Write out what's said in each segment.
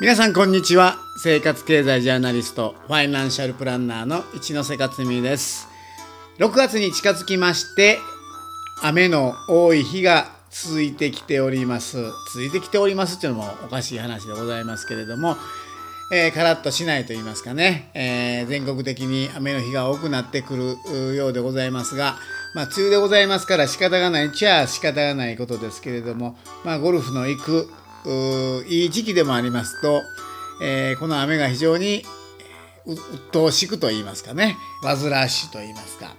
皆さんこんにちは。生活経済ジャーナリストファイナンシャルプランナーの一ノ瀬克美です。6月に近づきまして雨の多い日が続いてきております。続いてきておりますっていうのもおかしい話でございますけれどもえー、カラッとしないと言いますかね、えー、全国的に雨の日が多くなってくるようでございますが、まあ、梅雨でございますから仕方がないっちゃ仕方がないことですけれども、まあ、ゴルフの行くいい時期でもありますと、えー、この雨が非常に鬱陶しくと言いますかね煩わしいと言いますか、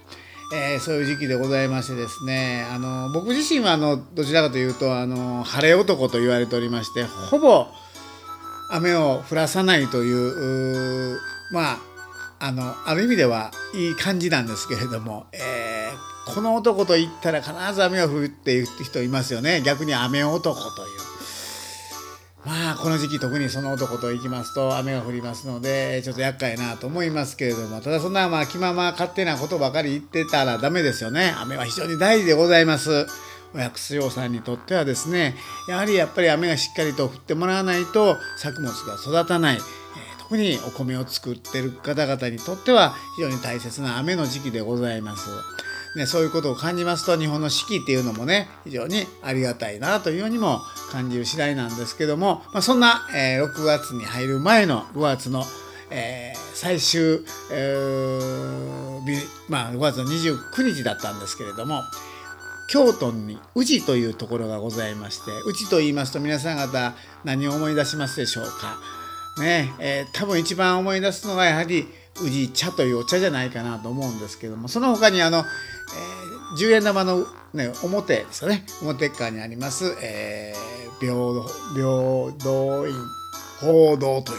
えー、そういう時期でございましてですねあの僕自身はあのどちらかというとあの晴れ男と言われておりましてほぼ雨を降らさないというまああのある意味ではいい感じなんですけれども、えー、この男と言ったら必ず雨が降るっていう人いますよね逆に雨男という。まあこの時期特にその男と行きますと雨が降りますのでちょっと厄介なと思いますけれどもただそんなまあ気まま勝手なことばかり言ってたらダメですよね。雨は非常に大事でございます。お薬師養さんにとってはですねやはりやっぱり雨がしっかりと降ってもらわないと作物が育たない、特にお米を作ってる方々にとっては非常に大切な雨の時期でございます。ね、そういうことを感じますと日本の四季っていうのもね非常にありがたいなというようにも感じる次第なんですけども、まあ、そんな、えー、6月に入る前の5月の、えー、最終、えー、まあ、5月の29日だったんですけれども京都に宇治というところがございまして宇治と言いますと皆さん方何を思い出しますでしょうか？ねえー、多分一番思い出すのはやはり宇治茶というお茶じゃないかなと思うんですけどもその他にあの、えー、10円玉の、ね、表ですよね。表側にあります、えー、平平等院報道という、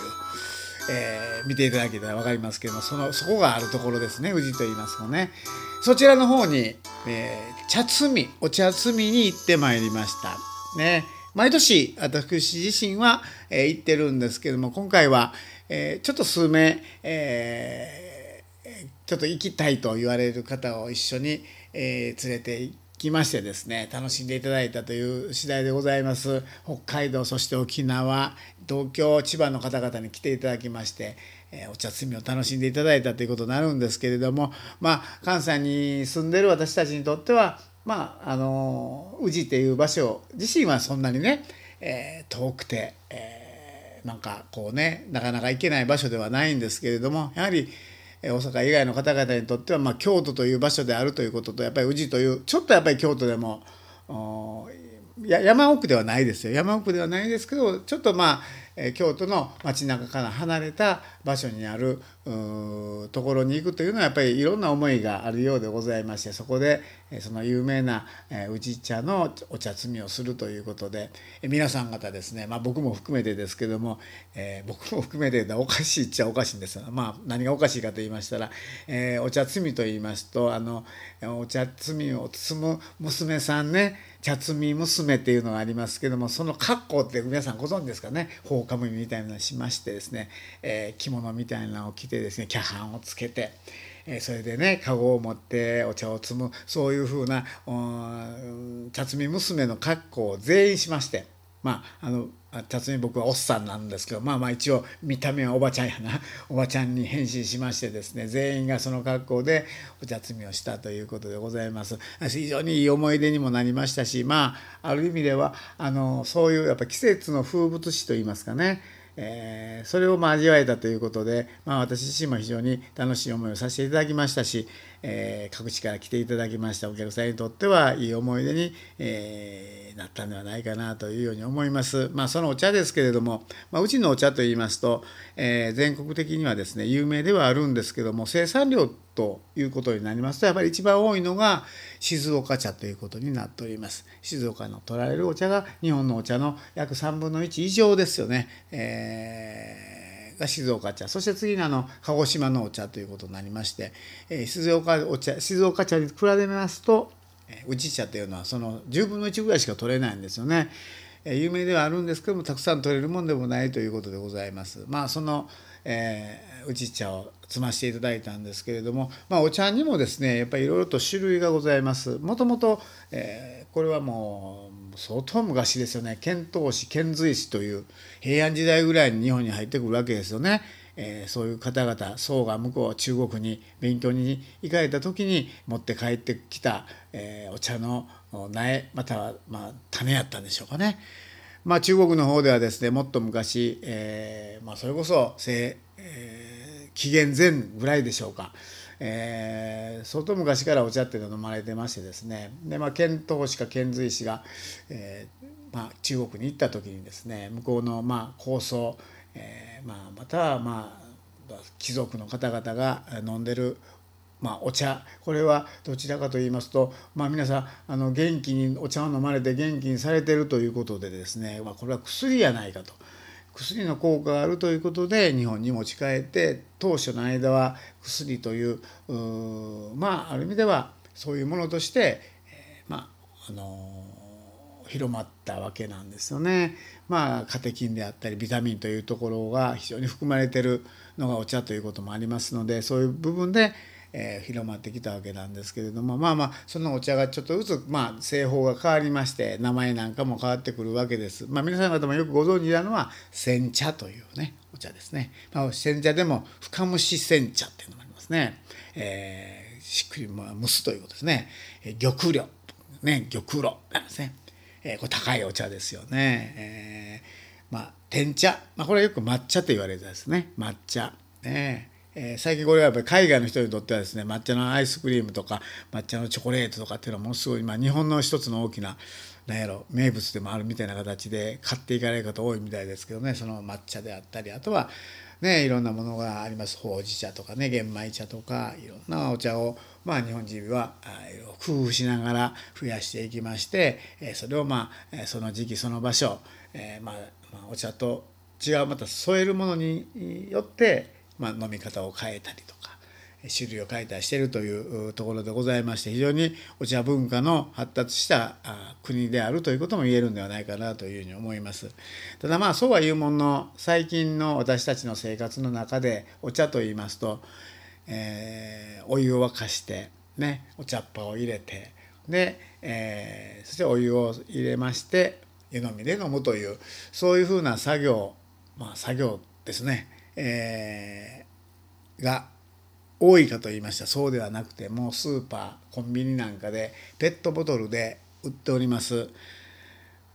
えー、見ていただけたら分かりますけどもそのそこがあるところですね。宇治と言いますとね。そちらの方に、えー、茶摘みお茶摘みに行ってまいりました。ね。毎年私自身は、えー、行ってるんですけども今回は、えー、ちょっと数名、えー、ちょっと行きたいと言われる方を一緒に、え、連れて行きましてですね楽しんでいただいたという次第でございます。北海道そして沖縄東京千葉の方々に来ていただきまして、えお茶摘みを楽しんでいただいたということになるんですけれどもまあ関西に住んでる私たちにとってはまああの宇治っていう場所自身はそんなにね、えー、遠くて、えーなんかこうねなかなか行けない場所ではないんですけれどもやはり大阪以外の方々にとっては、まあ、京都という場所であるということとやっぱり宇治というちょっとやっぱり京都でも山奥ではないですよ。山奥ではないですけどちょっとまあえ京都の街中から離れた場所にあるところに行くというのはやっぱりいろんな思いがあるようでございましてそこでその有名な宇治茶のお茶摘みをするということで皆さん方ですね、まあ、僕も含めてですけども、えー、僕も含めておかしいっちゃおかしいんですが、まあ、何がおかしいかと言いましたら、えー、お茶摘みと言いますとあのお茶摘みを摘む娘さんね茶摘み娘っていうのがありますけどもその格好って皆さんご存知ですかね？放火みたいなのしましてですね、えー、着物みたいなのを着てですね茶飯をつけて。えそれでね籠を持ってお茶を摘むそういうふうな茶摘み娘の格好を全員しましてまああの辰巳僕はおっさんなんですけどまあまあ一応見た目はおばちゃんやな。おばちゃんに変身しましてですね全員がその格好でお茶摘みをしたということでございます。非常にいい思い出にもなりましたしまあある意味ではあのそういうやっぱ季節の風物詩といいますかねえー、それをまあ味わえたということで、まあ、私自身も非常に楽しい思いをさせていただきましたし、えー、各地から来ていただきましたお客さんにとってはいい思い出に、えなったんではないかなというように思います。まあ、そのお茶ですけれども、まあ、うちのお茶といいますと、えー、全国的にはですね有名ではあるんですけども生産量ということになりますとやっぱり一番多いのが静岡茶ということになっております。静岡の取られるお茶が日本のお茶の約3分の1以上ですよね。えーが静岡茶そして次にあの鹿児島のお茶ということになりまして、えー、静岡お茶静岡茶に比べますと、宇治茶というのはその10分の1ぐらいしか取れないんですよね。有名ではあるんですけどもたくさん取れるもんでもないということでございます。まあそのえー、宇治茶を摘ませていただいたんですけれども、まあ、お茶にもですねやっぱりいろいろと種類がございます。もともと、えー、これはもう相当昔ですよね遣唐使遣隋使という平安時代ぐらいに日本に入ってくるわけですよね。えー、そういう方々宋が向こう中国に勉強に行かれた時に持って帰ってきた、えー、お茶の苗または、まあ、種やったんでしょうかね。まあ、中国の方ではですねもっと昔、えーまあ、それこそえー、紀元前ぐらいでしょうか、えー、相当昔からお茶っていうのは飲まれてましてですねで、まあ、遣唐使か遣隋使が、えーまあ、中国に行った時にですね向こうの、まあ、構想、えーまあ、または、まあ、貴族の方々が飲んでるまあ、お茶。これはどちらかと言いますと、まあ、皆さんあの元気にお茶を飲まれて元気にされてるということでですね、まあ、これは薬やないかと。薬の効果があるということで日本に持ち帰って当初の間は薬というまあある意味ではそういうものとして、えー、まああのー、広まったわけなんですよね。まあカテキンであったりビタミンというところが非常に含まれてるのがお茶ということもありますのでそういう部分でえー、広まってきたわけなんですけれどもまあまあそのお茶がちょっとずつ、まあ、製法が変わりまして名前なんかも変わってくるわけです。まあ、皆さん方もよくご存知なのは煎茶というねお茶ですね。まあ、煎茶でも深蒸し煎茶っていうのもありますね。えー、しっくり蒸すということですね。玉露ね玉露なんですね。えー、これ高いお茶ですよね。えー、まあ天茶、まあ、これはよく抹茶と言われるですね抹茶。ねえー、最近これはやっぱり海外の人にとってはですね抹茶のアイスクリームとか抹茶のチョコレートとかっていうのはものすごい、まあ、日本の一つの大きな何やろ名物でもあるみたいな形で買っていかれる方多いみたいですけどねその抹茶であったりあとはねいろんなものがあります。ほうじ茶とかね玄米茶とかいろんなお茶をまあ日本人は工夫しながら増やしていきましてそれをまあその時期その場所、えー、まあお茶と違うまた添えるものによってまあ、飲み方を変えたりとか。種類を変えたしているというところでございまして非常にお茶文化の発達した国であるということも言えるんではないかなというふうに思います。ただまあそうはいうものの最近の私たちの生活の中でお茶といいますと、えー、お湯を沸かしてねお茶っ葉を入れてで、えー、そしてお湯を入れまして湯飲みで飲むというそういうふうな作業まあ作業ですねえー、が多いかと言いました。そうではなくてもうスーパーコンビニなんかでペットボトルで売っております。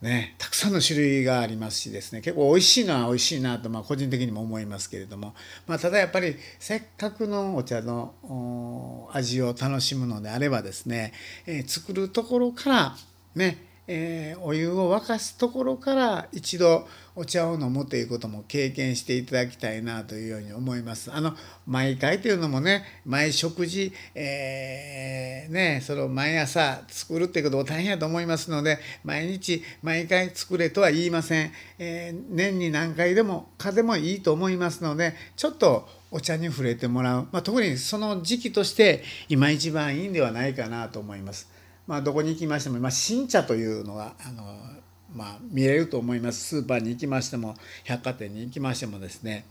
ね、たくさんの種類がありますしですね。結構美味しいのは美味しいなと、まあ、個人的にも思いますけれども、まあ、ただやっぱりせっかくのお茶の味を楽しむのであればですね、えー、作るところからねえー、お湯を沸かすところから一度お茶を飲むということも経験していただきたいなというように思います。あの毎回というのもね毎食事、えー、ねその毎朝作るっていうことも大変やと思いますので毎日毎回作れとは言いません、えー、年に何回でもかでもいいと思いますのでちょっとお茶に触れてもらう、まあ、特にその時期として今一番いいんではないかなと思います。まあ、どこに行きましても、まあ、新茶というのがあの、まあ、見れると思いますスーパーに行きましても百貨店に行きましてもですね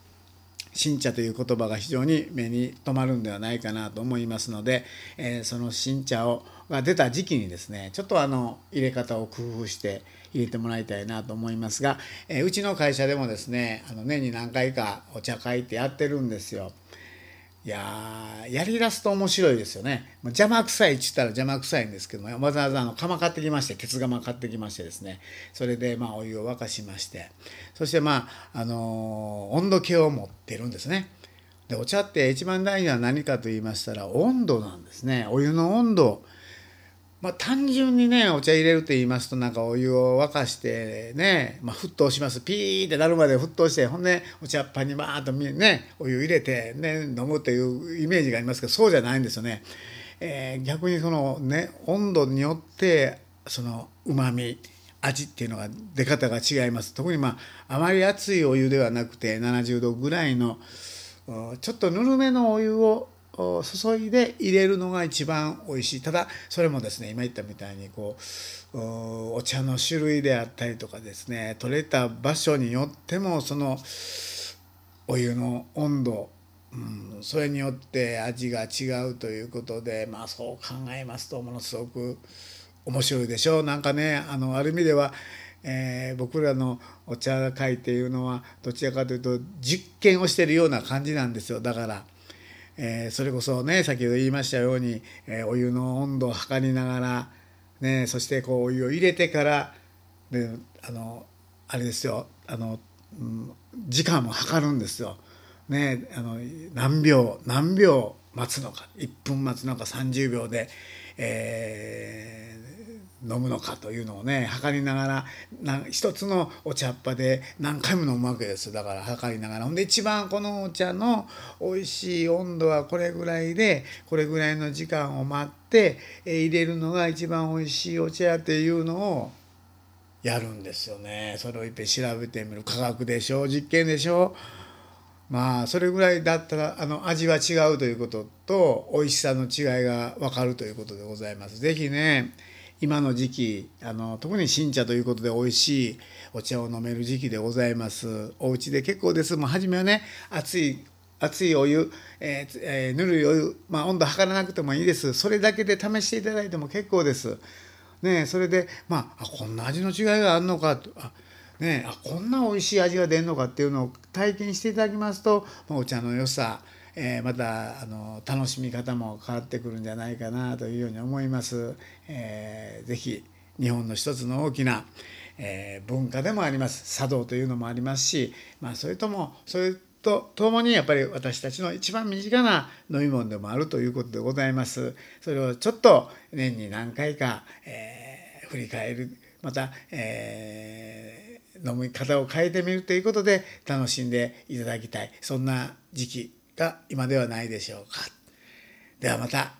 新茶という言葉が非常に目に留まるんではないかなと思いますので、えー、その新茶をが出た時期にですねちょっとあの入れ方を工夫して入れてもらいたいなと思いますが、えー、うちの会社でもですねあの年に何回かお茶会ってやってるんですよ。いややりだすと面白いですよね。邪魔くさいっ言ったら邪魔くさいんですけどもわざわざあの釜買ってきまして鉄釜買ってきましてですねそれでまあお湯を沸かしましてそしてまああのー、温度計を持ってるんですね。でお茶って一番大事なのは何かと言いましたら温度なんですね。お湯の温度まあ、単純にねお茶入れると言いますとなんかお湯を沸かしてね、まあ、沸騰しますピーってなるまで沸騰してほんでお茶っ葉にバーッとねお湯入れて、ね、飲むというイメージがありますけどそうじゃないんですよね。えー、逆にそのね温度によってそのうまみ味っていうのが出方が違います特にまああまり熱いお湯ではなくて70度ぐらいのちょっとぬるめのお湯を注いで入れるのが一番美味しいただそれもですね今言ったみたいにこうお茶の種類であったりとかですね取れた場所によってもそのお湯の温度、うん、それによって味が違うということでまあそう考えますとものすごく面白いでしょうなんかねあのある意味では、えー、僕らのお茶会っていうのはどちらかというと実験をしてるような感じなんですよだから。えー、それこそね先ほど言いましたように、えー、お湯の温度を測りながら、ね、そしてこうお湯を入れてからであのあれですよあの、うん、時間も測るんですよ。ね、あの何秒何秒待つのか1分待つのか30秒で、えー、飲むのかというのをね測りながら一つのお茶っ葉で何回も飲むわけです。だから測りながら。ほんで一番このお茶の美味しい温度はこれぐらいでこれぐらいの時間を待って、え、入れるのが一番美味しいお茶やっていうのをやるんですよね。それをいっぺん調べてみる。科学でしょう。実験でしょまあそれぐらいだったらあの味は違うということと美味しさの違いが分かるということでございます。是非ね今の時期あの特に新茶ということで美味しいお茶を飲める時期でございます。お家で結構です。もう初めはね熱い熱いお湯、えーえー、ぬるいお湯、まあ、温度測らなくてもいいです。それだけで試していただいても結構です。ね、それでまあこんな味の違いがあるのかあねあこんな美味しい味が出るのかっていうのを体験していただきますとお茶の良さ、えー、またあの楽しみ方も変わってくるんじゃないかなというように思います。えー、ぜひ日本の一つの大きな、えー、文化でもあります茶道というのもありますし、まあ、それともそれとともにやっぱり私たちの一番身近な飲み物でもあるということでございます。それをちょっと年に何回か、えー、振り返るまた、えー、飲み方を変えてみるということで楽しんでいただきたいそんな時期が今ではないでしょうか。ではまた